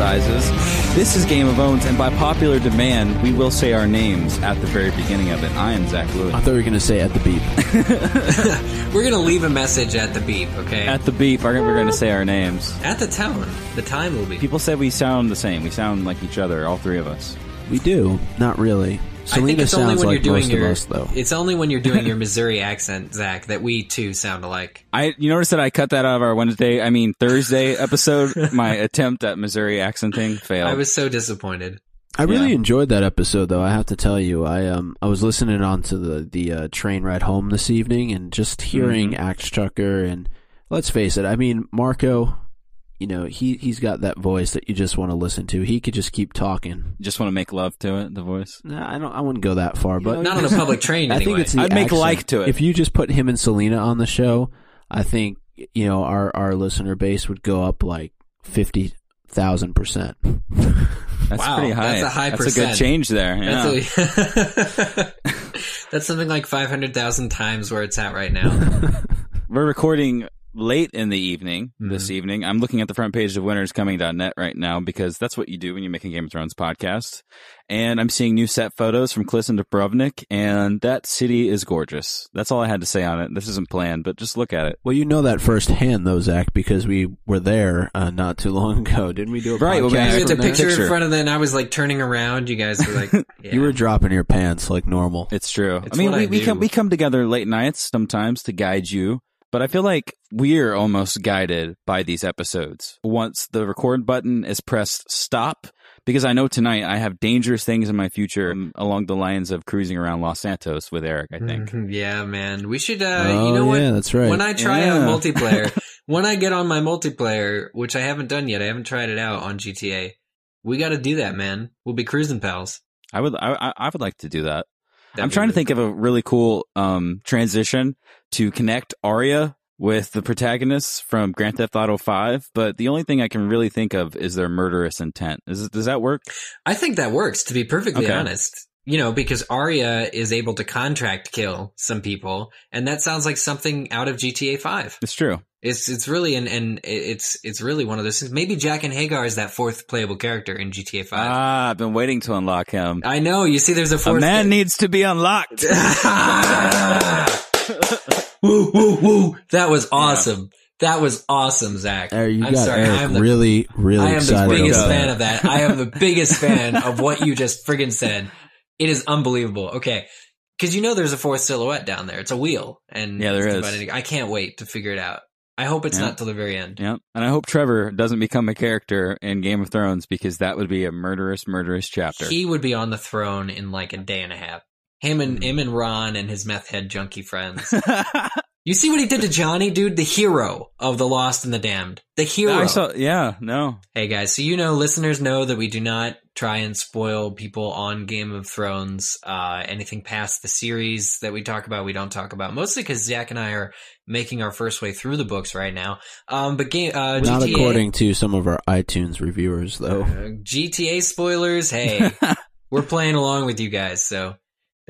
sizes. This is Game of Owns, and by popular demand, we will say our names at the very beginning of it. I am Zach Lewis. I thought we were going to say at the beep. We're gonna leave a message at the beep, okay? At the beep, we're going to say our names. At the tone. The time will be. People said we sound the same. We sound like each other, all three of us. we do. Not really. I think Selena it's only sounds when like you're doing most your of us, though. it's only when you're doing your Missouri accent, Zach, that we too sound alike. I you notice that I cut that out of our Wednesday, I mean Thursday episode. My attempt at Missouri accenting failed. I was so disappointed. I really Yeah. enjoyed that episode, though. I have to tell you, I um I was listening on to the the uh, train ride home this evening, and just hearing Mm-hmm. Axe Trucker, and let's face it, I mean Marco, you know he he's got that voice that you just want to listen to. He could just keep talking. just want to make love to it. The voice. Nah, I don't. I wouldn't go that far, but Not on a public train I anyway. think it's the I'd make like to it. If you just put him and Selena on the show, I think you know our our listener base would go up like fifty thousand percent. That's Wow, pretty high. that's a high That's a good change there. Yeah. That's, a- That's something like 500,000 times where it's at right now. We're recording late in the evening this Mm-hmm. evening. I'm looking at the front page of winterscoming.net right now because that's what you do when you make a Game of Thrones podcast. And I'm seeing new set photos from Klisten Dubrovnik, and that city is gorgeous. That's all I had to say on it. This isn't planned, but just look at it. Well, you know that firsthand, though, Zach, because we were there uh, not too long ago. Didn't we do a Right, well, podcast? we You Yeah, had from the there? picture, picture. in front of it, and I was like turning around. You guys were like, yeah. You were dropping your pants like normal. It's true. It's I mean, we, I we come we come together late nights sometimes to guide you, but I feel like we're almost guided by these episodes. Once the record button is pressed stop, because I know tonight I have dangerous things in my future um, along the lines of cruising around Los Santos with Eric. I think. Mhm, Yeah, man. We should, uh, oh, you know what? yeah, that's right. When I try Yeah. out multiplayer, when I get on my multiplayer, which I haven't done yet, I haven't tried it out on GTA. We got to do that, man. We'll be cruising pals. I would I, I- I would like to do that. That'd I'm trying to think of a really cool um, transition to connect Arya with the protagonists from Grand Theft Auto 5, but the only thing I can really think of is their murderous intent. Is, does that work? I think that works, to be perfectly Okay. honest. You know, because Arya is able to contract kill some people, and that sounds like something out of GTA 5. It's true. It's it's really and and it's it's really one of those things. Maybe Jaqen H'ghar is that fourth playable character in GTA 5. Ah, I've been waiting to unlock him. I know. You see, there's a A fourth. man needs to be unlocked. woo woo woo! That was awesome. That was awesome, Zach. There, you I'm got sorry. Eric I'm the, really, really I am the biggest fan that. of that. I am the biggest fan of what you just friggin' said. It is unbelievable. Okay. Cause you know there's a fourth silhouette down there. It's a wheel. And Yeah, there divided- I can't wait to figure it out. I hope it's Yeah. not till the very end. yeah. And I hope Trevor doesn't become a character in Game of Thrones because that would be a murderous, murderous chapter. He would be on the throne in like a day and a half. Him and hmm. him and Ron and his meth head junkie friends. you see what he did to Johnny, dude? The hero of the Lost and the Damned. The hero. I saw, yeah, no. Hey guys, so you know, listeners know that we do not try and spoil people on Game of Thrones. Uh, anything past the series that we talk about, we don't talk about. Mostly because Zach and I are making our first way through the books right now. Um, but game, uh, Not GTA, according to some of our iTunes reviewers, though. uh, GTA spoilers. Hey, we're playing along with you guys, so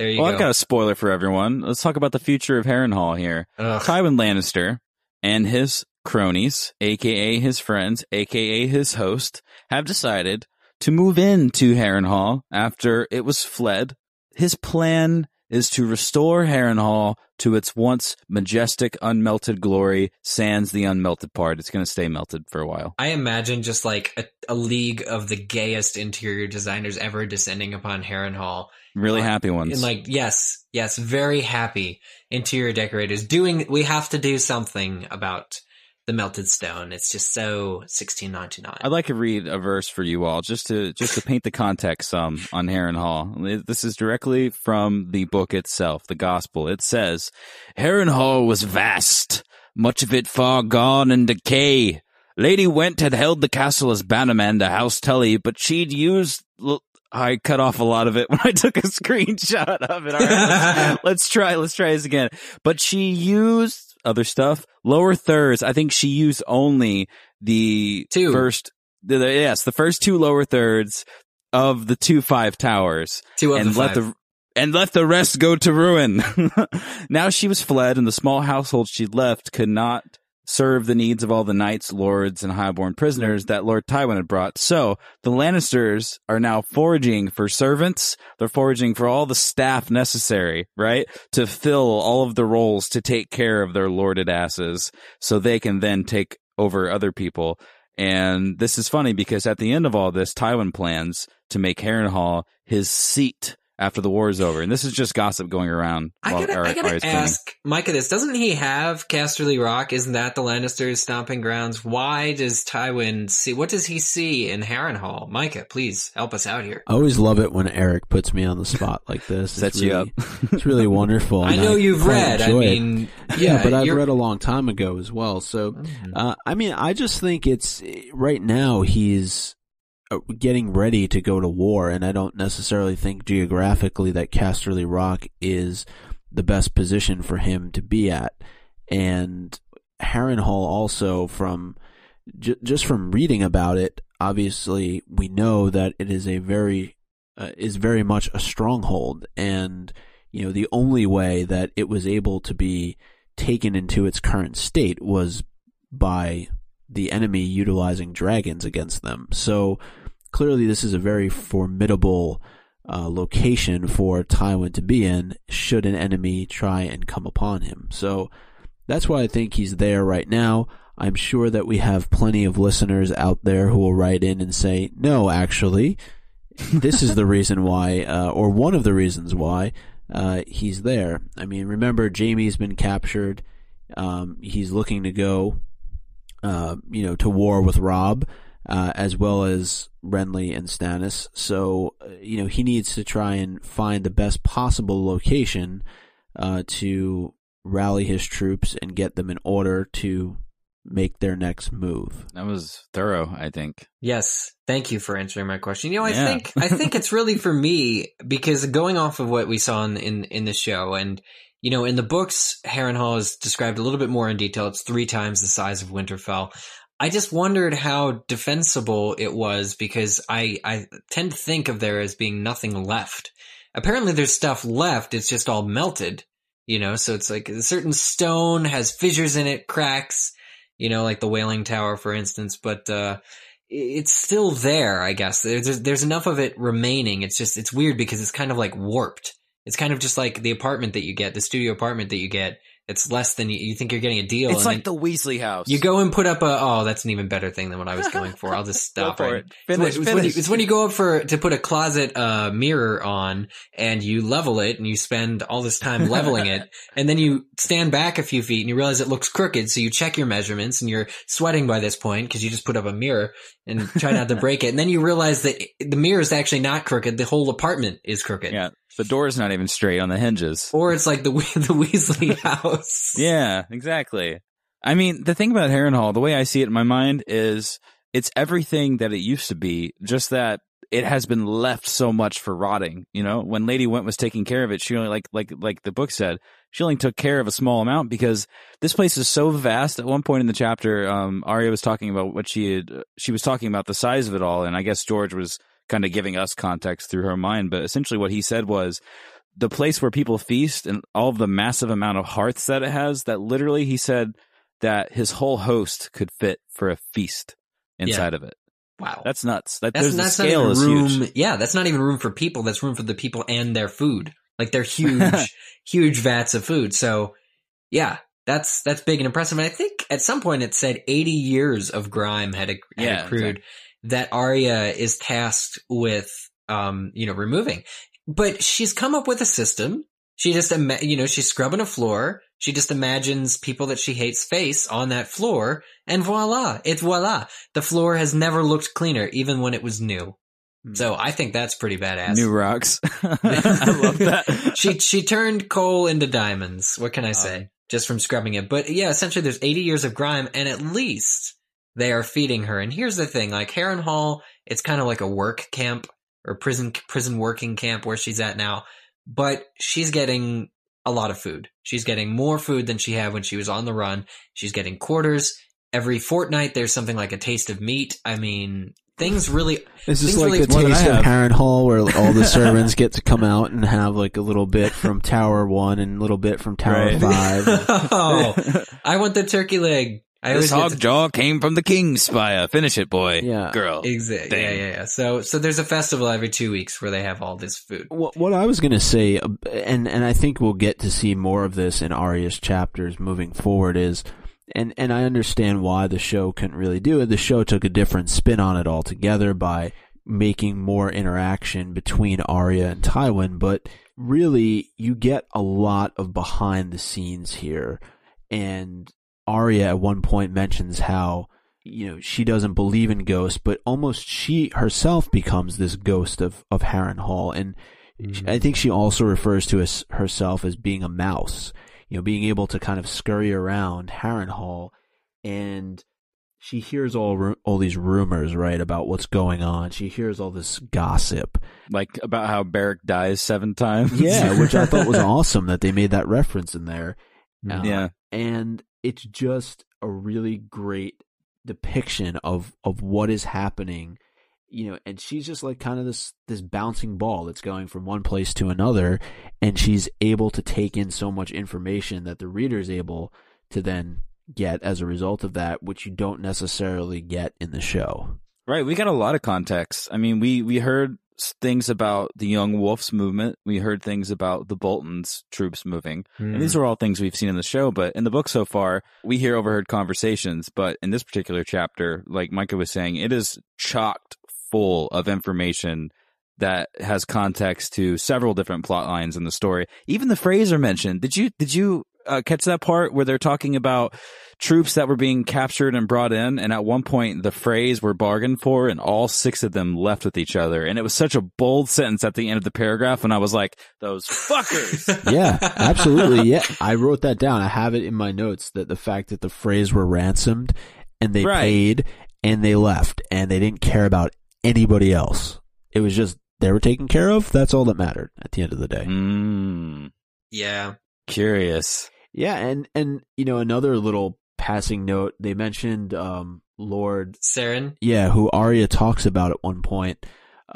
there you well, go. I've got a spoiler for everyone. Let's talk about the future of Harrenhal here. Ugh. Tywin Lannister and his cronies, aka his friends, aka his host, have decided to move into Harrenhal after it was fled. His plan is to restore Harrenhal to its once majestic unmelted glory, sans the unmelted part. It's going to stay melted for a while. I imagine just like a, a league of the gayest interior designers ever descending upon Harrenhal Really Uh, happy ones. And like, yes, yes, very happy interior decorators doing, we have to do something about the melted stone. It's just so 1699. I'd like to read a verse for you all, just to just to paint the context some on Harrenhal. This is directly from the book itself, the Gospel. It says, Harrenhal was vast, much of it far gone in decay. Lady Whent had held the castle as bannerman to House Tully, but she'd used. l- I cut off a lot of it when I took a screenshot of it. All right, let's, let's try. Let's try this again. But she used other stuff. Lower thirds. I think she used only the Two. first. The, the- yes, the first two lower thirds of the two five towers, Two of and the let five. the and let the rest go to ruin. now she was fled, and the small household she left could not serve the needs of all the knights, lords, and highborn prisoners that Lord Tywin had brought. So the Lannisters are now foraging for servants. They're foraging for all the staff necessary, right? To fill all of the roles to take care of their lorded asses so they can then take over other people. And this is funny because at the end of all this, Tywin plans to make Harrenhal his seat after the war is over. And this is just gossip going around. I while gotta, Ar- I gotta Arya's planning. ask Micah this. Doesn't he have Casterly Rock? Isn't that the Lannisters' stomping grounds? Why does Tywin see, what does he see in Harrenhal? Micah, please help us out here. I always love it when Eric puts me on the spot like this. It's Sets you really- it's really wonderful. I and know you've read. I mean, yeah, but I've read a long time ago as well. So, Mhm. uh, I mean, I just think it's right now he's getting ready to go to war, and I don't necessarily think geographically that Casterly Rock is the best position for him to be at. And Harrenhal also from j- just from reading about it, obviously we know that it is a very uh, is very much a stronghold, and you know the only way that it was able to be taken into its current state was by the enemy utilizing dragons against them. So clearly, this is a very formidable uh, location for Tywin to be in should an enemy try and come upon him. So that's why I think he's there right now. I'm sure that we have plenty of listeners out there who will write in and say, no, actually, this is the reason why, uh, or one of the reasons why uh, he's there. I mean, remember, Jaime's been captured. Um, he's looking to go, uh, you know, to war with Robb, uh, as well as Renly and Stannis. So, uh, you know, he needs to try and find the best possible location uh, to rally his troops and get them in order to make their next move. That was thorough, I think. Yes, thank you for answering my question. You know, I Yeah. think I think it's really for me because going off of what we saw in in, in the show, and you know, in the books, Harrenhal is described a little bit more in detail. It's three times the size of Winterfell. I just wondered how defensible it was because I I tend to think of there as being nothing left. Apparently, there's stuff left. It's just all melted. You know, so it's like a certain stone has fissures in it, cracks. You know, like the Wailing Tower, for instance. But uh, it's still there, I guess. There's there's enough of it remaining. It's just it's weird because it's kind of like warped. It's kind of just like the apartment that you get, the studio apartment that you get. It's less than you, you think you're getting a deal. It's like the Weasley house. you go and put up a oh, that's an even better thing than what I was going for. I'll just stop for it. Finish, it's, when, it's, when you, it's when you go up for to put a closet uh, mirror on and you level it and you spend all this time leveling it and then you stand back a few feet and you realize it looks crooked so you check your measurements and you're sweating by this point because you just put up a mirror and try not to break it and then you realize that the mirror is actually not crooked the whole apartment is crooked Yeah, the door's not even straight on the hinges. or it's like the the Weasley house Yeah, exactly. I mean, the thing about Harrenhal, the way I see it in my mind is it's everything that it used to be, just that it has been left so much for rotting. You know, when Lady Whent was taking care of it, she only like like like the book said, she only took care of a small amount because this place is so vast. At one point in the chapter, um, Arya was talking about what she had. She was talking about the size of it all, and I guess George was kind of giving us context through her mind. But essentially, what he said was the place where people feast and all of the massive amount of hearths that it has. That literally, he said that his whole host could fit for a feast inside of it. wow That's nuts. That That's, there's that's the scale not is even room. huge. Yeah, that's not even room for people. That's room for the people and their food. Like they're huge, huge vats of food. So, yeah, that's that's big and impressive. And I think at some point it said 80 years of grime had, had Yeah, accrued that Arya is tasked with, um, you know, removing. But she's come up with a system. She just, ima- you know, she's scrubbing a floor. She just imagines people that she hates face on that floor, and voila, it's voila. The floor has never looked cleaner, even when it was new. So I think that's pretty badass. New rocks. I love that. she she turned coal into diamonds. What can I say? Um, Just from scrubbing it. But yeah, essentially there's 80 years of grime and at least they are feeding her. And here's the thing, like Harrenhal, it's kind of like a work camp or prison prison working camp where she's at now, but she's getting a lot of food. She's getting more food than she had when she was on the run. She's getting quarters every fortnight. There's something like a taste of meat. I mean, things really Is this Things like really- the More than I taste of have. Harrenhal where all the servants get to come out and have like a little bit from Tower 1 and a little bit from Tower Right. 5? oh, I want the turkey leg. I this hog to- jaw came from the king's spire. Finish it, boy. Yeah. Girl. Exactly. Yeah, yeah, yeah. So, so there's a festival every two weeks where they have all this food. What, what I was going to say, and and I think we'll get to see more of this in Arya's chapters moving forward, is, and and I understand why the show couldn't really do it. The show took a different spin on it altogether by making more interaction between Arya and Tywin, but really you get a lot of behind the scenes here, and Arya at one point mentions how you know she doesn't believe in ghosts, but almost she herself becomes this ghost of of Harrenhal, and I think she also refers to us, herself as being a mouse, you know, being able to kind of scurry around Harrenhal, and she hears all all these rumors, right, about what's going on. She hears all this gossip, Like about how Beric dies seven times. yeah, which I thought was awesome that they made that reference in there. Uh, Yeah. and it's just a really great depiction of of what is happening you know and she's just like kind of this this bouncing ball that's going from one place to another and she's able to take in so much information that the reader is able to then get as a result of that which you don't necessarily get in the show Right, we got a lot of context. I mean, we we heard things about the Young Wolves movement. We heard things about the Boltons troops moving. And these hmm. are all things we've seen in the show, but in the book so far, we hear overheard conversations. But in this particular chapter, like Micah was saying, it is chocked full of information that has context to several different plot lines in the story. Even the Fraser mentioned. Did you did you uh, catch that part where they're talking about troops that were being captured and brought in? And at one point, the Freys were bargained for, and all six of them left with each other. And it was such a bold sentence at the end of the paragraph, and I was like, "Those fuckers." yeah absolutely yeah i wrote that down i have it in my notes that the fact that the Freys were ransomed and they Right. paid and they left and they didn't care about anybody else it was just they were taken care of that's all that mattered at the end of the day mm, yeah. Curious. yeah and and you know another little passing note they mentioned um lord Cerwyn. yeah who Arya talks about at one point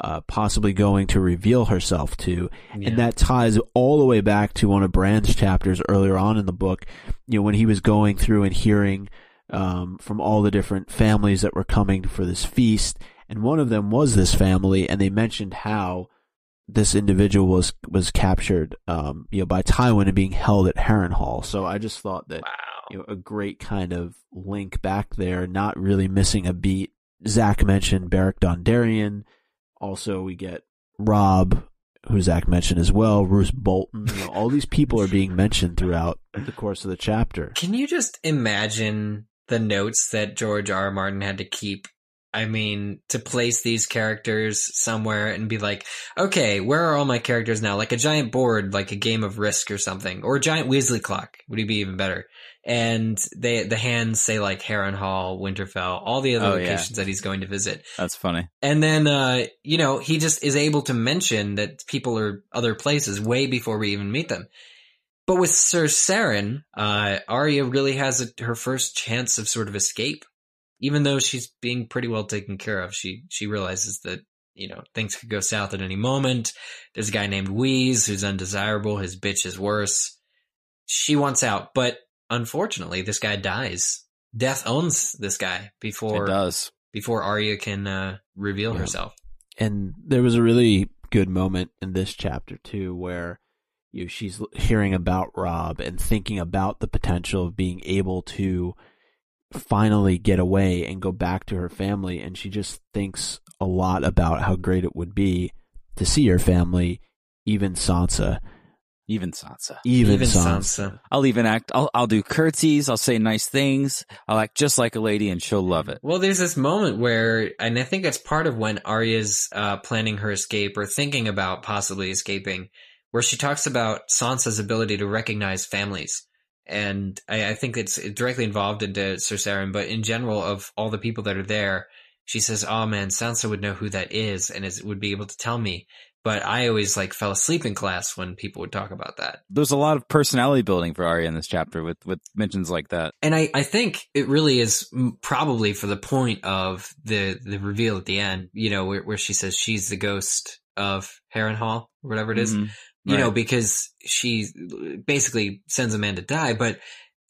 uh possibly going to reveal herself to Yeah. and that ties all the way back to one of Bran's chapters earlier on in the book. You know, when he was going through and hearing um, from all the different families that were coming for this feast, and one of them was this family, and they mentioned how this individual was was captured, um, you know, by Tywin and being held at Harrenhal. So I just thought that wow. you know a great kind of link back there, not really missing a beat. Zach mentioned Beric Dondarrion. Also, we get Robb, who Zach mentioned as well, Roose Bolton. You know, all these people are being mentioned throughout the course of the chapter. Can you just imagine the notes that George R. R. Martin had to keep? I mean, to place these characters somewhere and be like, okay, where are all my characters now? Like a giant board, like a game of Risk or something, or a giant Weasley clock would be even better. And they, the hands say like Harrenhal, Winterfell, all the other Oh, yeah. locations that he's going to visit. That's funny. And then, uh, you know, he just is able to mention that people are other places way before we even meet them. But with Sir Cerwyn, uh, Arya really has a, her first chance of sort of escape. Even though she's being pretty well taken care of, she, she realizes that, you know, things could go south at any moment. There's a guy named Weese who's undesirable. His bitch is worse. She wants out, but unfortunately, this guy dies. Death owns this guy before it does. before Arya can uh, reveal Yeah. herself. And there was a really good moment in this chapter too, where you know, she's hearing about Robb and thinking about the potential of being able to finally get away and go back to her family, and she just thinks a lot about how great it would be to see her family, even Sansa, Even Sansa. even, Even Sansa. Sansa. I'll even act. I'll I'll do curtsies. I'll say nice things. I'll act just like a lady, and she'll love it. Well, there's this moment where, and I think that's part of when Arya's uh, planning her escape or thinking about possibly escaping, where she talks about Sansa's ability to recognize families. And I, I think it's directly involved into Sir Cerwyn, but in general, of all the people that are there, she says, "Oh man, Sansa would know who that is, and is, would be able to tell me." But I always like fell asleep in class when people would talk about that. There's a lot of personality building for Arya in this chapter with with mentions like that. And I, I think it really is probably for the point of the the reveal at the end, you know, where, where she says she's the ghost of Harrenhal or whatever it is, Mhm. You know, because she basically sends a man to die. But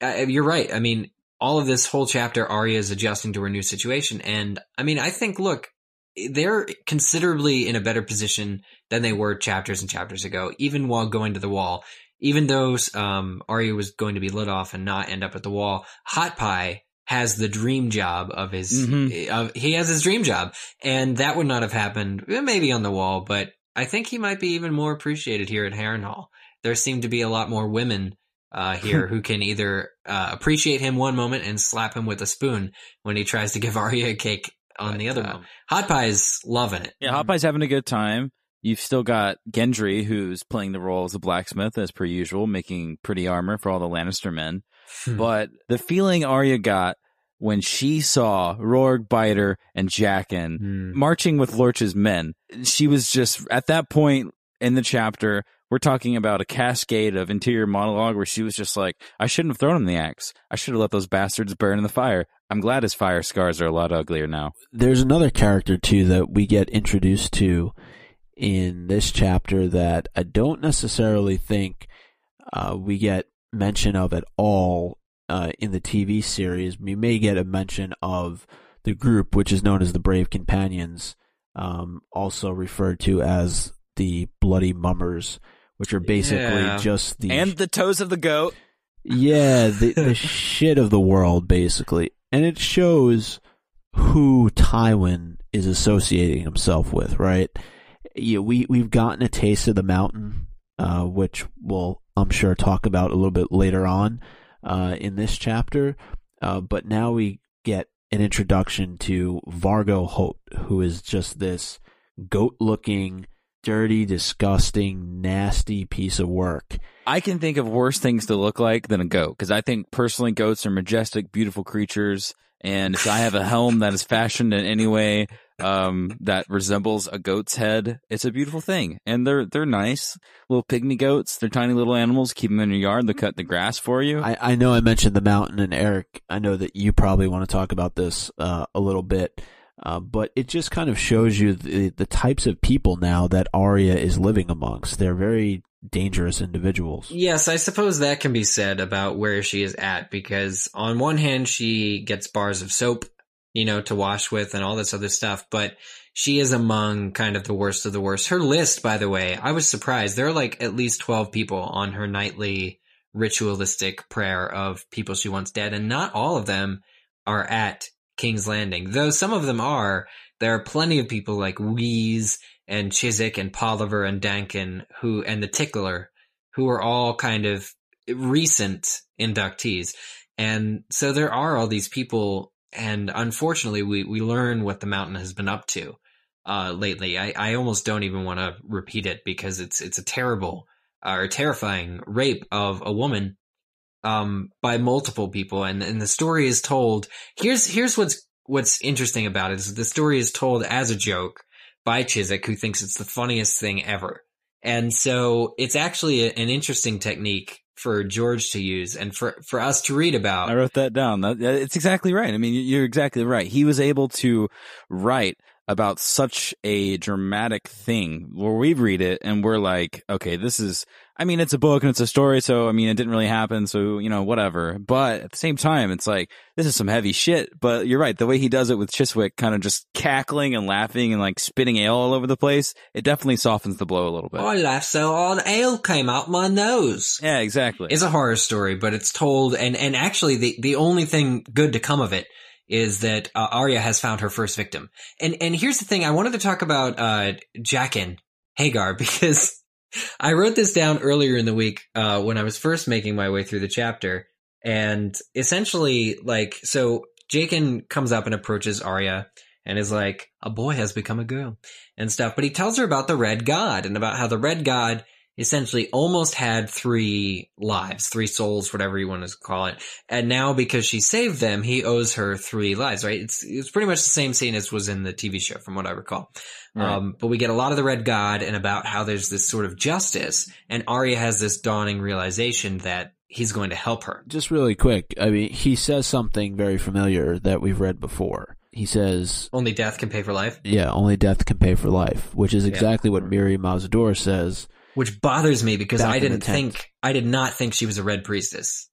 uh, you're right. I mean, all of this whole chapter, Arya is adjusting to her new situation. And I mean, I think, look, they're considerably in a better position than they were chapters and chapters ago, even while going to the wall. Even though um, Arya was going to be lit off and not end up at the wall, Hot Pie has the dream job of his. Mhm. Of, he has his dream job, and that would not have happened eh, maybe on the wall, but I think he might be even more appreciated here at Harrenhal. There seem to be a lot more women uh, here who can either uh, appreciate him one moment and slap him with a spoon when he tries to give Arya a cake on But, the other uh, moment. Hot Pie's loving it. Yeah, Hot Pie's having a good time. You've still got Gendry, who's playing the role as a blacksmith as per usual, making pretty armor for all the Lannister men. Hmm. But the feeling Arya got when she saw Rorge, Biter, and Jaqen Hmm. marching with Lorch's men, she was just at that point in the chapter. We're talking about a cascade of interior monologue where she was just like, I shouldn't have thrown him the axe. I should have let those bastards burn in the fire. I'm glad his fire scars are a lot uglier now. There's another character too that we get introduced to in this chapter that I don't necessarily think uh, we get mention of at all uh, in the TV series. We may get a mention of the group, which is known as the Brave Companions, um, also referred to as the Bloody Mummers, which are basically Yeah. just the And the toes of the goat. yeah, the, the shit of the world, basically. And it shows who Tywin is associating himself with, right? Yeah, we, we've gotten a taste of the mountain, uh, which we'll, I'm sure, talk about a little bit later on uh, in this chapter. Uh, but now we get an introduction to Vargo Hoat, who is just this goat looking, dirty, disgusting, nasty piece of work. I can think of worse things to look like than a goat because I think personally goats are majestic, beautiful creatures. And if I have a helm that is fashioned in any way um, that resembles a goat's head, it's a beautiful thing. And they're they're nice little pygmy goats. They're tiny little animals. Keep them in your yard. They cut the grass for you. I, I know I mentioned the mountain, and Eric, I know that you probably want to talk about this uh, a little bit, uh, but it just kind of shows you the, the types of people now that Arya is living amongst. They're very dangerous individuals. Yes, I suppose that can be said about where she is at because on one hand she gets bars of soap, you know, to wash with and all this other stuff, but she is among kind of the worst of the worst. Her list, by the way, I was surprised. There are like at least 12 people on her nightly ritualistic prayer of people she wants dead and not all of them are at King's Landing. Though some of them are, there are plenty of people like Weese and Chiswick and Polliver and Dankin who, and the Tickler who are all kind of recent inductees. And so there are all these people, and unfortunately, we, we learn what the mountain has been up to uh, lately. I, I almost don't even want to repeat it because it's it's a terrible uh, or terrifying rape of a woman um, by multiple people, and and the story is told. Here's here's what's what's interesting about it is the story is told as a joke by Chiswick, who thinks it's the funniest thing ever. And so it's actually a- an interesting technique for George to use and for, for us to read about. I wrote that down. That, it's exactly right. I mean, you're exactly right. He was able to write about such a dramatic thing where we read it and we're like, okay, this is, I mean, it's a book and it's a story. So, I mean, it didn't really happen. So, you know, whatever. But at the same time, it's like, this is some heavy shit. But you're right. The way he does it with Chiswick kind of just cackling and laughing and like spitting ale all over the place, it definitely softens the blow a little bit. Oh, I laughed so all the ale came out my nose. yeah, exactly. It's a horror story, but it's told, and, and actually the, the only thing good to come of it is that uh, Arya has found her first victim. And, and here's the thing, I wanted to talk about, uh, Jaqen H'ghar because I wrote this down earlier in the week, uh, when I was first making my way through the chapter. And essentially, like, so Jaqen comes up and approaches Arya and is like, a boy has become a girl and stuff. But he tells her about the Red God and about how the Red God essentially almost had three lives, three souls, whatever you want to call it. And now because she saved them, he owes her three lives, right? It's, it's pretty much the same scene as was in the TV show from what I recall. Right. Um, but we get a lot of the Red God and about how there's this sort of justice and Arya has this dawning realization that he's going to help her. Just really quick, I mean, he says something very familiar that we've read before. He says, Only death can pay for life, yeah, only death can pay for life, which is exactly what Mirri Maz Duur says. Which bothers me because Back I didn't think, I did not think she was a Red Priestess.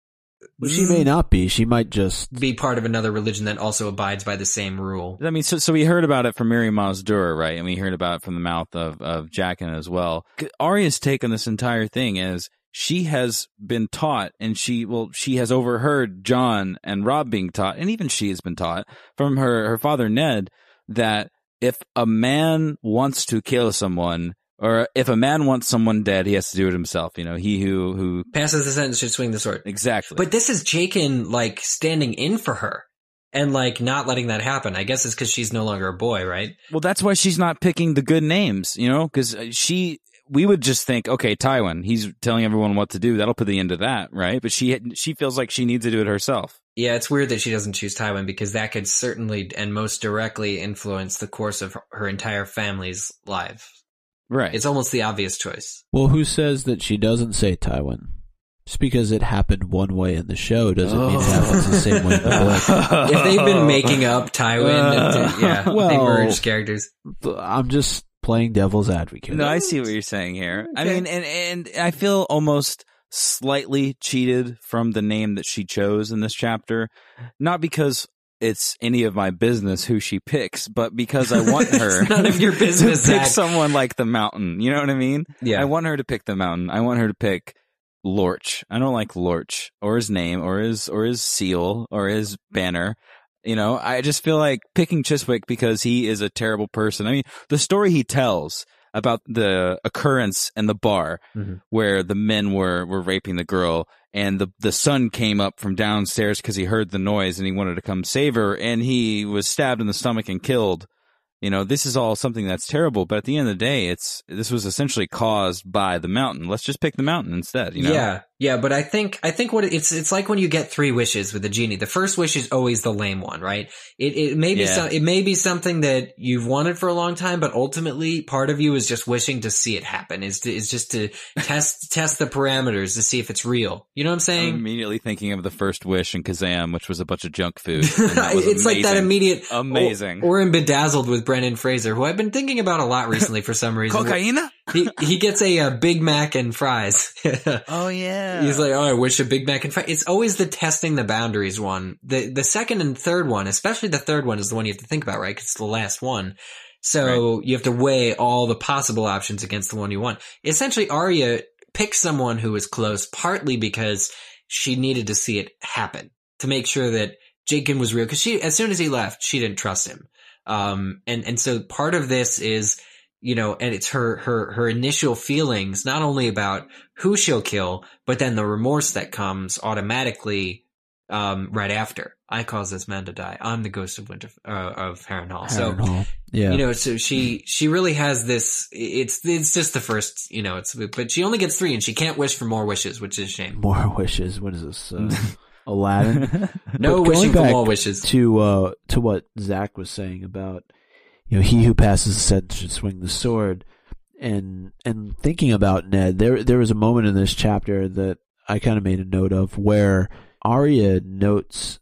Well, she may not be. She might just. be part of another religion that also abides by the same rule. I mean, so so we heard about it from Mirri Maz Duur, right? And we heard about it from the mouth of of Jaqen as well. Arya's take on this entire thing is she has been taught, and she well, she has overheard Jon and Robb being taught, and even she has been taught from her her father Ned that if a man wants to kill someone. Or if a man wants someone dead, he has to do it himself. You know, he who who Passes the sentence should swing the sword. exactly. But this is Jaqen like standing in for her and like not letting that happen. I guess it's because she's no longer a boy, right? Well, that's why she's not picking the good names, you know, because uh, she, we would just think, okay, Tywin, he's telling everyone what to do. That'll put the end to that, right? But she, she feels like she needs to do it herself. Yeah, it's weird that she doesn't choose Tywin because that could certainly and most directly influence the course of her entire family's life. Right. It's almost the obvious choice. Well, who says that she doesn't say Tywin? Just because it happened one way in the show doesn't mean it happens the same way in the book. If they've been making up Tywin, uh, uh, yeah, well, they Well- merged characters. I'm just playing devil's advocate. no, I see what you're saying here. I mean, and, and I feel almost slightly cheated from the name that she chose in this chapter. Not because it's any of my business who she picks, but because I want her none of your business, to pick Zach. someone like the mountain. You know what I mean? Yeah, I want her to pick the mountain. I want her to pick Lorch. I don't like Lorch or his name or his or his seal or his banner. You know, I just feel like picking Chiswick because he is a terrible person. I mean, the story he tells about the occurrence in the bar Mhm. where the men were were raping the girl and the the son came up from downstairs because he heard the noise and he wanted to come save her and he was stabbed in the stomach and killed. You know this is all something that's terrible but at the end of the day it's this was essentially caused by the mountain. Let's just pick the mountain instead you know? Yeah, yeah. But I think I think what it's it's like when you get three wishes with a genie. The first wish is always the lame one, right? It it may be Yeah. some, it may be something that you've wanted for a long time, but ultimately part of you is just wishing to see it happen. Is to, is just to test test the parameters to see if it's real. You know what I'm saying? I'm immediately thinking of the first wish in Kazam, which was a bunch of junk food. and that was it's like that immediate Amazing. Or, or in Bedazzled with Brendan Fraser, who I've been thinking about a lot recently for some reason. Cocaine? he he gets a, uh Big Mac and fries. Oh yeah. He's like, oh, I wish a Big Mac and fries. It's always the testing the boundaries one. The the second and third one, especially the third one, is the one you have to think about, right? Because it's the last one. So you have to weigh all the possible options against the one you want. Essentially, Arya picked someone who was close, partly because she needed to see it happen to make sure that Jaqen was real. Because she, as soon as he left, she didn't trust him. Um, and and so part of this is, you know, and it's her her her initial feelings, not only about who she'll kill, but then the remorse that comes automatically um, right after. I cause this man to die. I'm the ghost of Winter uh, of Harrenhal. So Harrenhal. yeah. you know, so she she really has this. It's it's just the first, you know. It's but she only gets three, and she can't wish for more wishes, which is a shame. More wishes. What is this? Uh, Aladdin. No wishing for more wishes. to uh to what Zach was saying about you know he who passes the sentence should swing the sword. And and thinking about Ned there there was a moment in this chapter that I kind of made a note of where Arya notes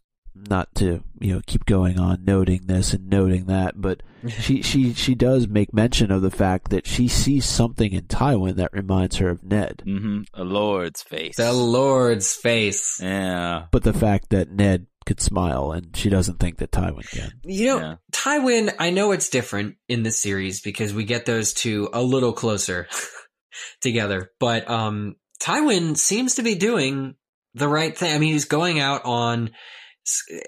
not to you know keep going on noting this and noting that but she she she does make mention of the fact that she sees something in Tywin that reminds her of Ned hmm A lord's face. The Lord's face. yeah. but the fact that Ned could smile and she doesn't think that Tywin can You know, Yeah. Tywin, I know it's different in this series because we get those two a little closer together, but um Tywin seems to be doing the right thing. I mean, he's going out on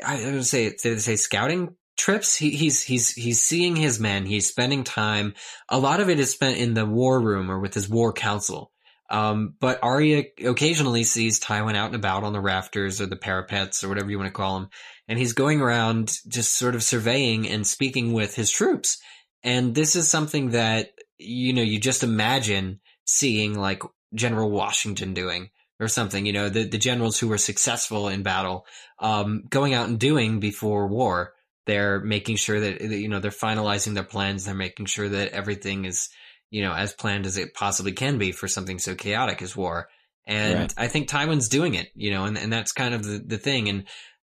I would say did they say scouting trips? He, he's he's he's seeing his men. He's spending time. A lot of it is spent in the war room or with his war council. Um, but Arya occasionally sees Tywin out and about on the rafters or the parapets or whatever you want to call them and he's going around just sort of surveying and speaking with his troops. And this is something that, you know, you just imagine seeing like General Washington doing or something, you know, the, the generals who were successful in battle, um, going out and doing before war. They're making sure that, you know, they're finalizing their plans. They're making sure that everything is, you know, as planned as it possibly can be for something so chaotic as war. And Right. I think Tywin's doing it, you know, and, and that's kind of the, the thing. And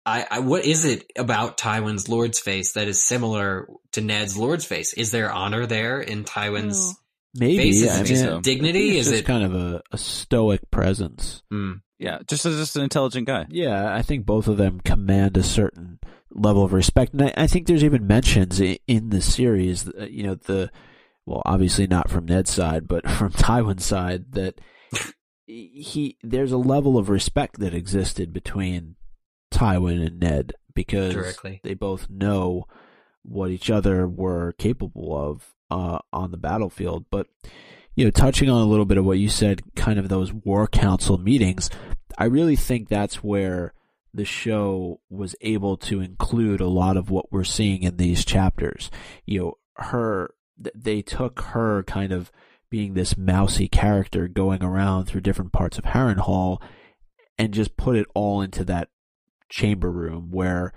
I, I, what is it about Tywin's Lord's face that is similar to Ned's Lord's face? Is there honor there in Tywin's Maybe I mean, so. dignity? Is just it? kind of a, a stoic presence? Hmm. Yeah, just as just an intelligent guy. Yeah, I think both of them command a certain level of respect, and I, I think there's even mentions in the series. uh, You know, the well, obviously not from Ned's side, but from Tywin's side, that he there's a level of respect that existed between Tywin and Ned because Directly. they both know what each other were capable of uh, on the battlefield. But you know, touching on a little bit of what you said, kind of those war council meetings, I really think that's where the show was able to include a lot of what we're seeing in these chapters. You know, her they took her kind of being this mousy character going around through different parts of Harrenhal and just put it all into that chamber room where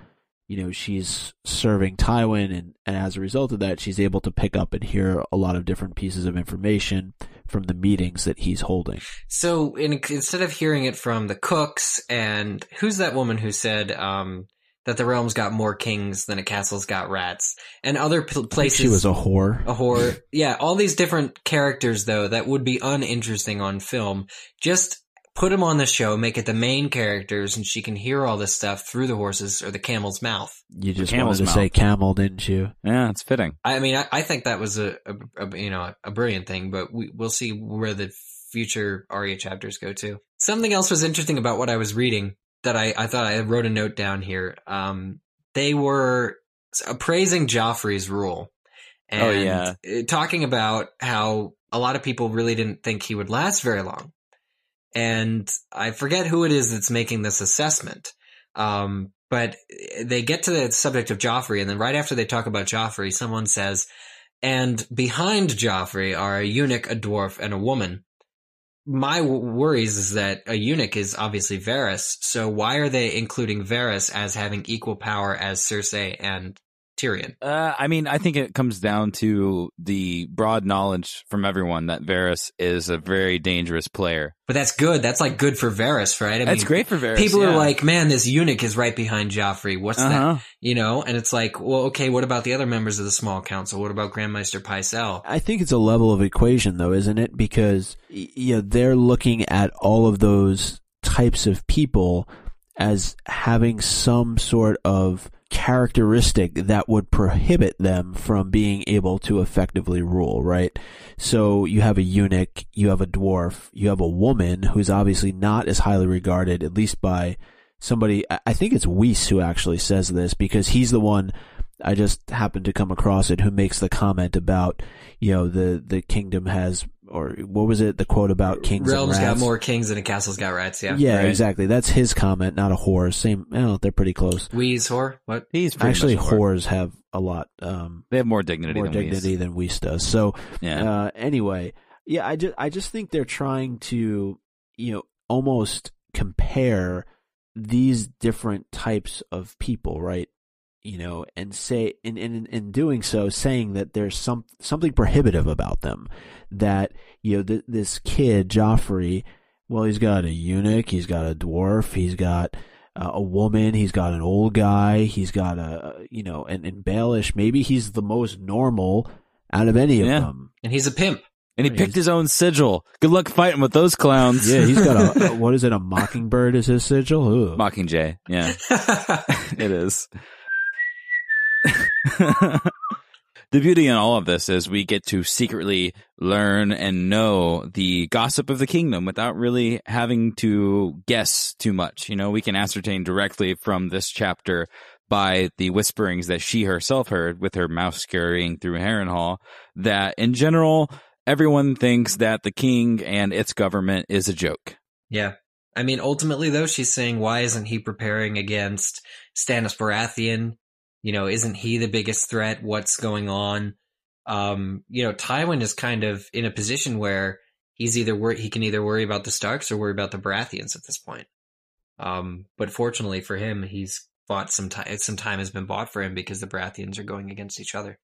you know she's serving Tywin and, and as a result of that she's able to pick up and hear a lot of different pieces of information from the meetings that he's holding. So in, instead of hearing it from the cooks and who's that woman who said um, that the realm's got more kings than a castle's got rats and other pl- places she was a whore. a whore. Yeah, all these different characters though that would be uninteresting on film. Just put him on the show, make it the main characters, and she can hear all this stuff through the horses or the camel's mouth. You just camel's wanted to say camel, didn't you? Yeah, it's fitting. I mean, I, I think that was a, a, a you know a brilliant thing, but we, we'll see where the future Arya chapters go to. Something else was interesting about what I was reading that I, I thought I wrote a note down here. Um, they were appraising Joffrey's rule, and Oh, yeah. uh, talking about how a lot of people really didn't think he would last very long. And I forget who it is that's making this assessment. Um, but they get to the subject of Joffrey, and then right after they talk about Joffrey, someone says, and behind Joffrey are a eunuch, a dwarf, and a woman. My w- worries is that a eunuch is obviously Varys, so why are they including Varys as having equal power as Cersei and Tyrion? Uh, I mean, I think it comes down to the broad knowledge from everyone that Varys is a very dangerous player. But that's good. That's like good for Varys, right? I That's mean, great for Varys. People yeah. are like, man, this eunuch is right behind Joffrey. What's that? uh-huh. You know? And it's like, well, okay, what about the other members of the small council? What about Grand Maester Pycelle? I think it's a level of equation though, isn't it? Because y- you know, they're looking at all of those types of people as having some sort of characteristic that would prohibit them from being able to effectively rule, right? So you have a eunuch, you have a dwarf, you have a woman who's obviously not as highly regarded, at least by somebody, I think it's Weese who actually says this because he's the one I just happened to come across it who makes the comment about, you know, the, the kingdom has, or what was it, the quote about kings Realms and got more kings than a castle's got rats, yeah. Yeah, Right. exactly. That's his comment, not a whore. Same, well, they're pretty close. Weese whore? What? He's pretty Actually, much a whore. whores have a lot, um, They have more dignity more than we. dignity than Weese does. So, Yeah. uh, anyway, yeah, I just I just think they're trying to you know almost compare these different types of people, right? You know, and say in in in doing so, saying that there's some something prohibitive about them. That you know th- this kid Joffrey, well, he's got a eunuch, he's got a dwarf, he's got uh, a woman, he's got an old guy, he's got a you know, and, and Baelish, maybe he's the most normal out of any of Yeah. them. And he's a pimp. and he Right, picked his own sigil. Good luck fighting with those clowns. Yeah, he's got a what is it? A mockingbird is his sigil. Ooh. Mockingjay. Yeah, it is. the beauty in all of this is we get to secretly learn and know the gossip of the kingdom without really having to guess too much. You know, we can ascertain directly from this chapter by the whisperings that she herself heard with her mouse scurrying through Harrenhal that in general, everyone thinks that the king and its government is a joke. yeah. I mean, ultimately though, she's saying, why isn't he preparing against Stannis Baratheon? You know, isn't he the biggest threat? What's going on? Um, you know, Tywin is kind of in a position where he's either wor- he can either worry about the Starks or worry about the Baratheons at this point. Um, but fortunately for him, he's bought some time. Some time has been bought for him because the Baratheons are going against each other.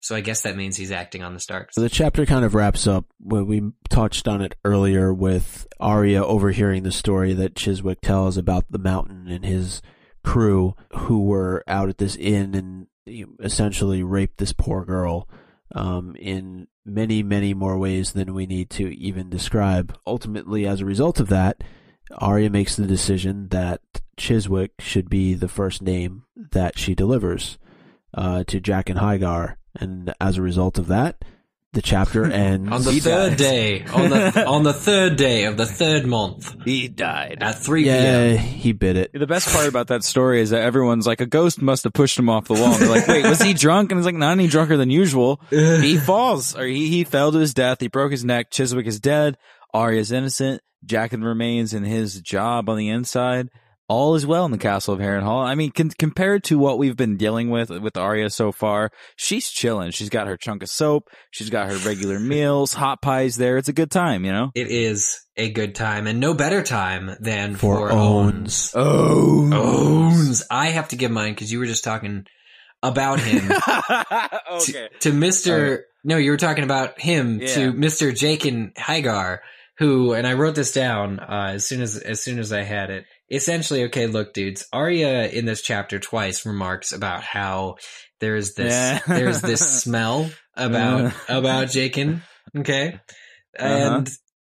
So I guess that means he's acting on the Starks. So the chapter kind of wraps up when we touched on it earlier with Arya overhearing the story that Chiswick tells about the mountain and his crew who were out at this inn and essentially raped this poor girl um, in many, many more ways than we need to even describe. Ultimately, as a result of that, Arya makes the decision that Chiswick should be the first name that she delivers uh, to Jaqen H'ghar, and as a result of that, the chapter ends on the He third dies. day, on the on the third day of the third month He died. at three Yeah, p.m. he bit it. The best part about that story is that everyone's like, a ghost must have pushed him off the wall. And they're like, wait, was he drunk? And he's like, not any drunker than usual. he falls, or he, he fell to his death. He broke his neck. Chiswick is dead. Arya's innocent. Jaqen remains in his job on the inside. All is well in the castle of Harrenhal. I mean, con- compared to what we've been dealing with with Arya so far, she's chilling. She's got her chunk of soap. She's got her regular meals, hot pies there. It's a good time, you know? It is a good time, and no better time than For for, Owens. Oh. Owens. I have to give mine because you were just talking about him okay. to, to Mr. All right. No, you were talking about him Yeah. to Mr. Jaqen H'ghar, who, and I wrote this down uh, as soon as as soon as I had it. Essentially, okay, look, dudes. Arya in this chapter twice remarks about how there's this Yeah. there's this smell about Uh. about Jaqen. Okay, Uh-huh.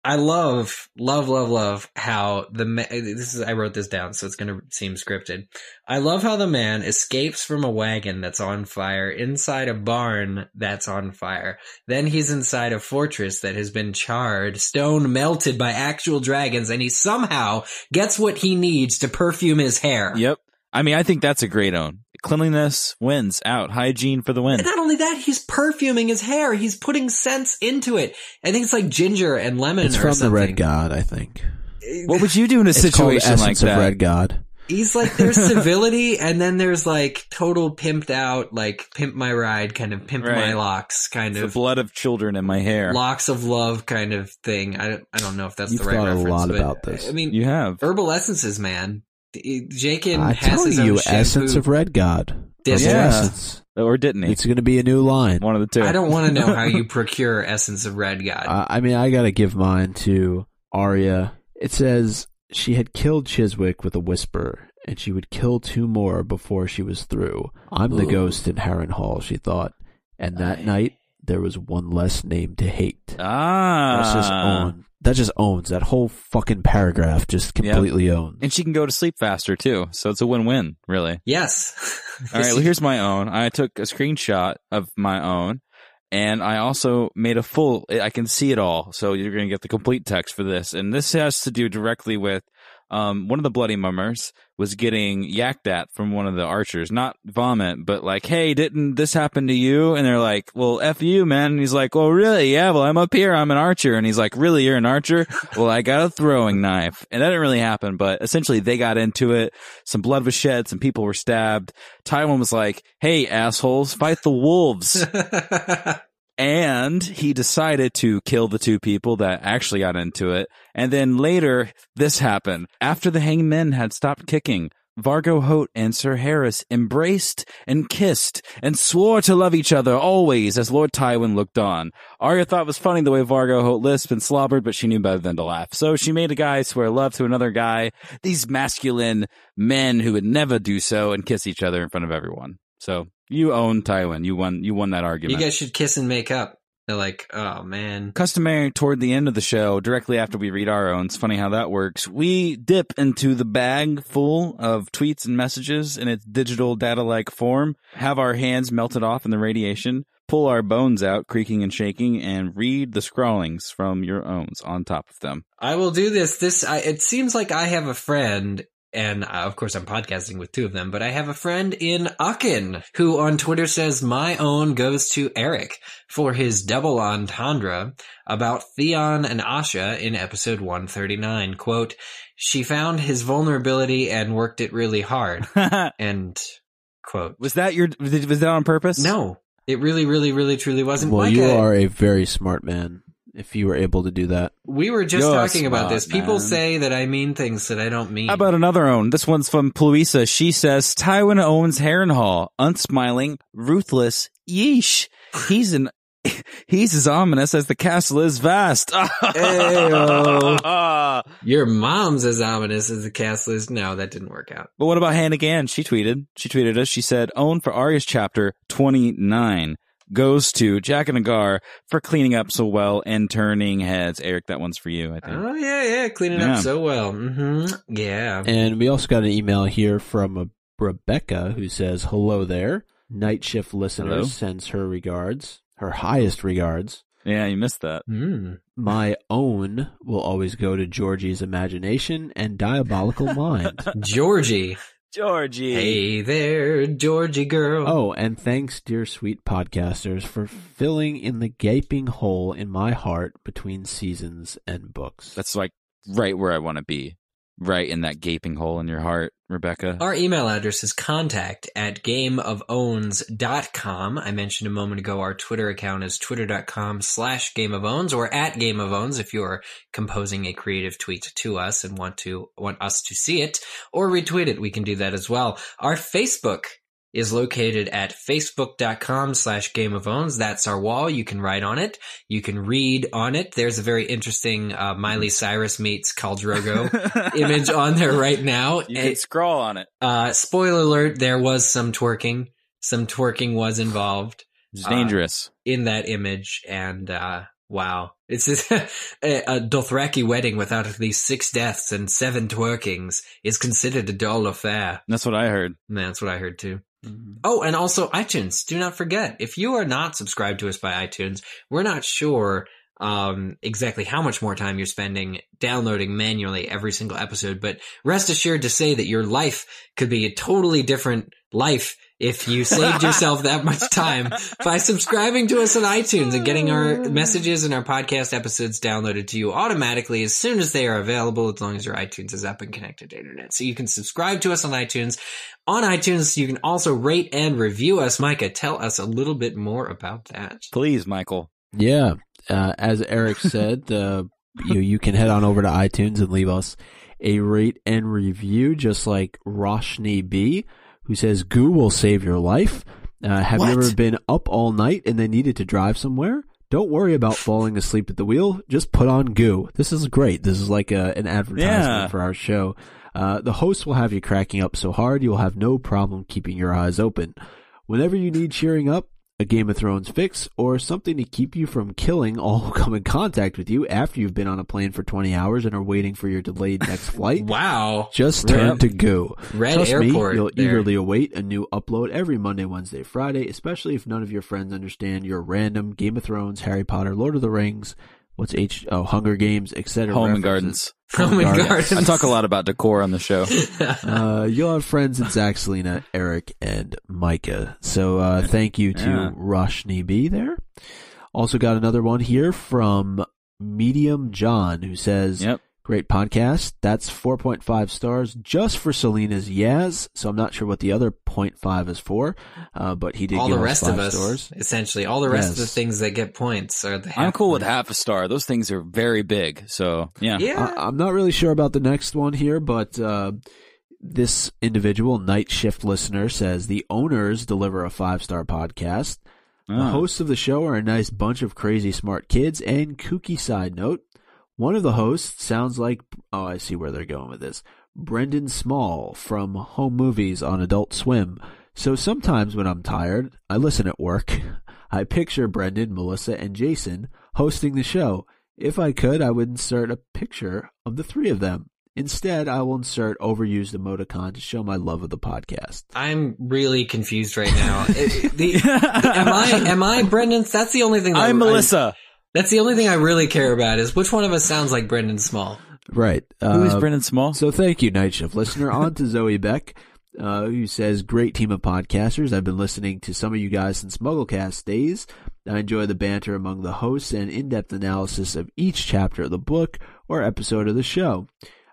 I love, love, love, love how the ma- this is. I wrote this down, so it's to seem scripted. I love how the man escapes from a wagon that's on fire inside a barn that's on fire. Then he's inside a fortress that has been charred, stone melted by actual dragons, and he somehow gets what he needs to perfume his hair. Yep. I mean, I think that's a great own. Cleanliness wins out. Hygiene for the win. And not only that, he's perfuming his hair. He's putting scents into it. I think it's like ginger and lemon It's or from the. Red God, I think. What would you do in a It's situation like Essence that? of Red God. He's like there's civility and then there's like total pimped out, like pimp my ride kind of pimp my locks kind the of blood of children in my hair. locks of love kind of thing. I don't, I don't know if that's You've the right thought a reference. lot about this. I mean, You have. herbal essences, man. Jaqen I has tell his you, shampoo. Essence of Red God. Does Yeah. Essence. Or didn't he? It's going to be a new line. One of the two. I don't want to know how you procure essence of red god. Uh, I mean, I got to give mine to Arya. It says she had killed Chiswick with a whisper, and she would kill two more before she was through. I'm the ghost in Harrenhal, she thought. And that Aye. night, there was one less name to hate. Ah. That's just own. That just owns that whole fucking paragraph. Just Yep. completely owns. And she can go to sleep faster too. So it's a win-win, really. yes. All right. Well, here's my own. I took a screenshot of my own, and I also made a full. I can see it all, so you're going to get the complete text for this. And this has to do directly with um, one of the bloody mummers was getting yacked at from one of the archers, not vomit, but like, "Hey, didn't this happen to you?" And they're like, "Well, f you, man." And he's like, "Well, really? Yeah. Well, I'm up here. I'm an archer." And he's like, "Really? You're an archer?" well, I got a throwing knife, and that didn't really happen. But essentially, they got into it. Some blood was shed. Some people were stabbed. Tywin was like, "Hey, assholes, fight the wolves." and he decided to kill the two people that actually got into it. And then later, this happened. After the hangmen had stopped kicking, Vargo Hoat and Sir Harys embraced and kissed and swore to love each other always as Lord Tywin looked on. Arya thought it was funny the way Vargo Hoat lisped and slobbered, but she knew better than to laugh. So she made a guy swear love to another guy, these masculine men who would never do so and kiss each other in front of everyone. So you own Tywin. You won, you won that argument. you guys should kiss and make up. They're like, oh man. customary toward the end of the show, directly after we read our own. It's funny how that works. We dip into the bag full of tweets and messages in its digital data like form, have our hands melted off in the radiation, pull our bones out, creaking and shaking, and read the scrawlings from your owns on top of them. I will do this. This I, it seems like I have a friend, and uh, of course I'm podcasting with two of them. But I have a friend in Aachen who on Twitter says my own goes to Eric for his double entendre about Theon and Asha in episode 139. Quote: She found his vulnerability and worked it really hard. And quote: was that your, was that on purpose? No, it really, really, really, truly wasn't. well, Micah, you are a very smart man if you were able to do that. We were just You're talking about smart, this. People man. say that I mean things that I don't mean. How about another own? This one's from Pluisa. She says, Tywin owns Harrenhal. Unsmiling, ruthless, yeesh. He's an, he's as ominous as the castle is vast. Your mom's as ominous as the castle is. No, that didn't work out. But what about Hannah Gann? She tweeted. She tweeted us. She said, "Own for Arya's chapter 29. Goes to Jaqen H'ghar for cleaning up so well and turning heads. Eric, that one's for you, I think. Oh yeah, yeah, cleaning Yeah. up so well. hmm Yeah. And we also got an email here from uh, Rebecca who says, Hello there. Night shift listener Hello. sends her regards, her highest regards. Yeah, you missed that. Mm. My own will always go to Georgie's imagination and diabolical mind. Georgie. Georgie. Hey there, Georgie girl. Oh, and thanks, dear sweet podcasters, for filling in the gaping hole in my heart between seasons and books. That's like right where I want to be. Right in that gaping hole in your heart, Rebecca. Our email address is contact at gameofowns.com. I mentioned a moment ago our Twitter account is twitter.com slash gameofowns or at gameofowns if you're composing a creative tweet to us and want to want us to see it or retweet it. We can do that as well. Our Facebook is located at facebook.com slash game of owns. That's our wall. You can write on it. You can read on it. There's a very interesting uh, Miley Cyrus meets Khal Drogo image on there right now. You can scroll on it. Uh, spoiler alert, there was some twerking. Some twerking was involved It's Uh, dangerous. in that image. And, uh, wow. It's a, a Dothraki wedding without at least six deaths and seven twerkings is considered a dull affair. That's what I heard. And that's what I heard too. Mhm. Oh, and also iTunes. Do not forget, if you are not subscribed to us by iTunes, we're not sure um, exactly how much more time you're spending downloading manually every single episode, but rest assured to say that your life could be a totally different life if you saved yourself that much time by subscribing to us on iTunes and getting our messages and our podcast episodes downloaded to you automatically as soon as they are available, as long as your iTunes is up and connected to internet. So you can subscribe to us on iTunes. On iTunes, you can also rate and review us. Micah, tell us a little bit more about that. Please, Michael. Yeah, uh, as Eric said, uh, you you can head on over to iTunes and leave us a rate and review, just like Roshni B, who says "Goo will save your life." Uh, have What? you ever been up all night and then needed to drive somewhere? Don't worry about falling asleep at the wheel. Just put on Goo. This is great. This is like a, an advertisement Yeah. for our show. Uh, the host will have you cracking up so hard you will have no problem keeping your eyes open. Whenever you need cheering up, a Game of Thrones fix, or something to keep you from killing all who come in contact with you after you've been on a plane for 20 hours and are waiting for your delayed next flight, Wow. just turn Yep. to Goo. Red Trust Airport. me, you'll there. eagerly await a new upload every Monday, Wednesday, Friday, especially if none of your friends understand your random Game of Thrones, Harry Potter, Lord of the Rings, what's H, oh, Hunger Games, etc. Home and. Gardens. Home and Gardens. Gardens. I talk a lot about decor on the show. uh, you'll have friends in Zach, Selena, Eric, and Micah. So uh, thank you to Yeah. Roshni B there. Also got another one here from Medium John who says, Yep. Great podcast. That's 4.5 stars just for Selena's Yaz. So I'm not sure what the other 0.5 is for, uh, but he did all give the us rest five of us, stars. essentially, all the rest of the things that get points are the. Half. I'm half cool with half a star. Those things are very big. So, yeah. Yeah. I, I'm not really sure about the next one here, but uh, this individual night shift listener says the owners deliver a five star podcast. The Oh. hosts of the show are a nice bunch of crazy smart kids. And kooky side note, one of the hosts sounds like oh, I see where they're going with this. Brendan Small from Home Movies on Adult Swim. So sometimes when I'm tired, I listen at work. I picture Brendan, Melissa, and Jason hosting the show. If I could, I would insert a picture of the three of them. Instead, I will insert overused emoticon to show my love of the podcast. I'm really confused right now. It- the- am I? Am I Brendan? That's the only thing. That I'm I- Melissa. That's the only thing I really care about is which one of us sounds like Brendan Small. Right. Who is uh, Brendan Small? So thank you, Night Shift listener. On to Zoe Beck, uh, who says, "Great team of podcasters. I've been listening to some of you guys since MuggleCast days. I enjoy the banter among the hosts and in-depth analysis of each chapter of the book or episode of the show.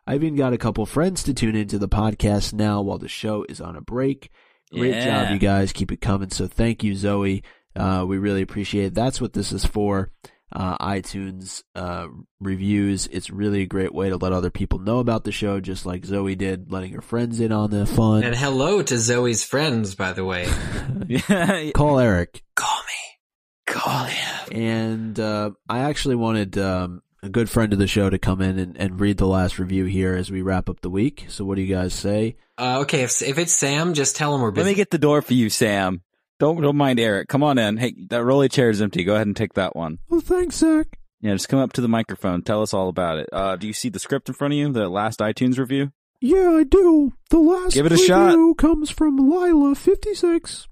I've even got a couple friends to tune into the podcast now while the show is on a break. Great Yeah. job, you guys. Keep it coming. So thank you, Zoe. Uh, we really appreciate it. That's what this is for. Uh, iTunes uh, reviews. It's really a great way to let other people know about the show, just like Zoe did, letting her friends in on the fun. And hello to Zoe's friends, by the way. yeah. Call Eric. Call me. Call him. And uh, I actually wanted um, a good friend of the show to come in and, and read the last review here as we wrap up the week. So what do you guys say? Uh, okay, if if it's Sam, just tell him we're busy. Let me get the door for you, Sam. Don't don't mind Eric. Come on in. Hey, that rolly chair is empty. Go ahead and take that one. Oh, thanks, Zach. Yeah, just come up to the microphone. Tell us all about it. Uh, do you see the script in front of you? The last iTunes review. Yeah, I do. The last Give it a review shot. comes from Lila56.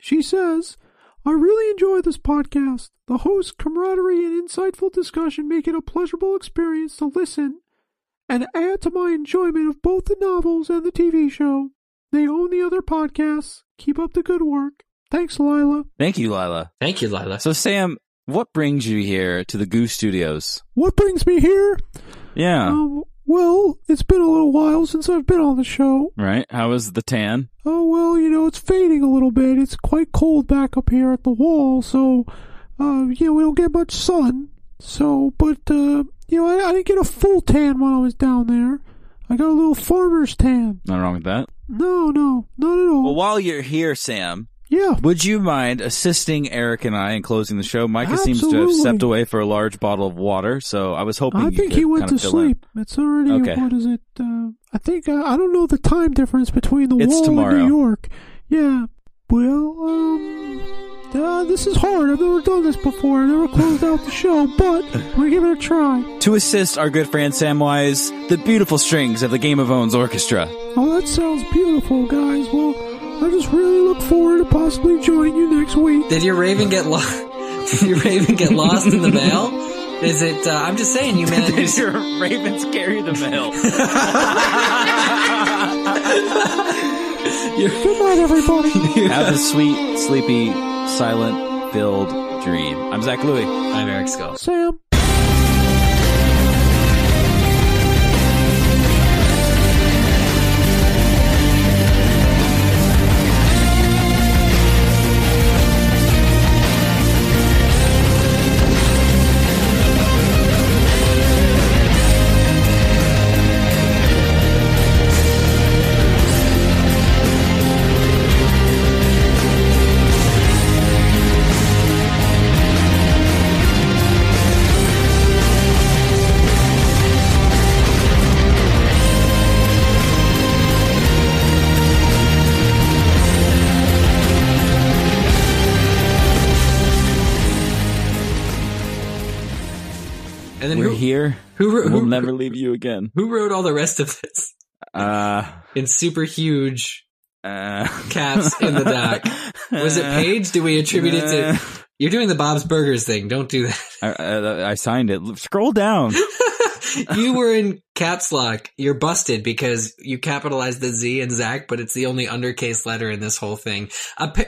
She says, I really enjoy this podcast. The host camaraderie and insightful discussion make it a pleasurable experience to listen and add to my enjoyment of both the novels and the TV show. They own the other podcasts. Keep up the good work. Thanks, Lila. Thank you, Lila. Thank you, Lila. So, Sam, what brings you here to the Goose Studios? What brings me here? Yeah. Um, well, it's been a little while since I've been on the show. right. How is the tan? Oh, well, you know, it's fading a little bit. It's quite cold back up here at the wall, so, uh, yeah, we don't get much sun. So, but, uh, you know, I, I didn't get a full tan while I was down there. I got a little farmer's tan. Nothing wrong with that. No, no, not at all. Well, while you're here, Sam, yeah, would you mind assisting Eric and I in closing the show? Micah seems to have stepped away for a large bottle of water, so I was hoping I think he went to of fill in. sleep. It's already, Okay. what is it? Uh, I think, uh, I don't know the time difference between the It's wall tomorrow. and New York. Yeah, well, um, uh, this is hard. I've never done this before. I never closed out the show, but we're gonna give it a try. To assist our good friend Samwise, the beautiful strings of the Game of Owns Orchestra. Oh, that sounds beautiful, guys. Well, I just really look forward to possibly joining you next week. Did your raven get lost? Did your raven get lost in the mail? Is it? Uh, I'm just saying, you managed. your ravens carry the mail? Good night, everybody. Have a sweet, sleepy, silent, filled dream. I'm Zach Louie. I'm Eric Skull. Sam. Who, who, We'll never leave you again. who wrote all the rest of this Uh, in super huge uh, caps in the doc? Was it Paige? Do we attribute it to? You're doing the Bob's Burgers thing. Don't do that. I, I, I signed it. Scroll down. you were in caps lock. You're busted because you capitalized the Z in Zach, but it's the only undercase letter in this whole thing. Appa-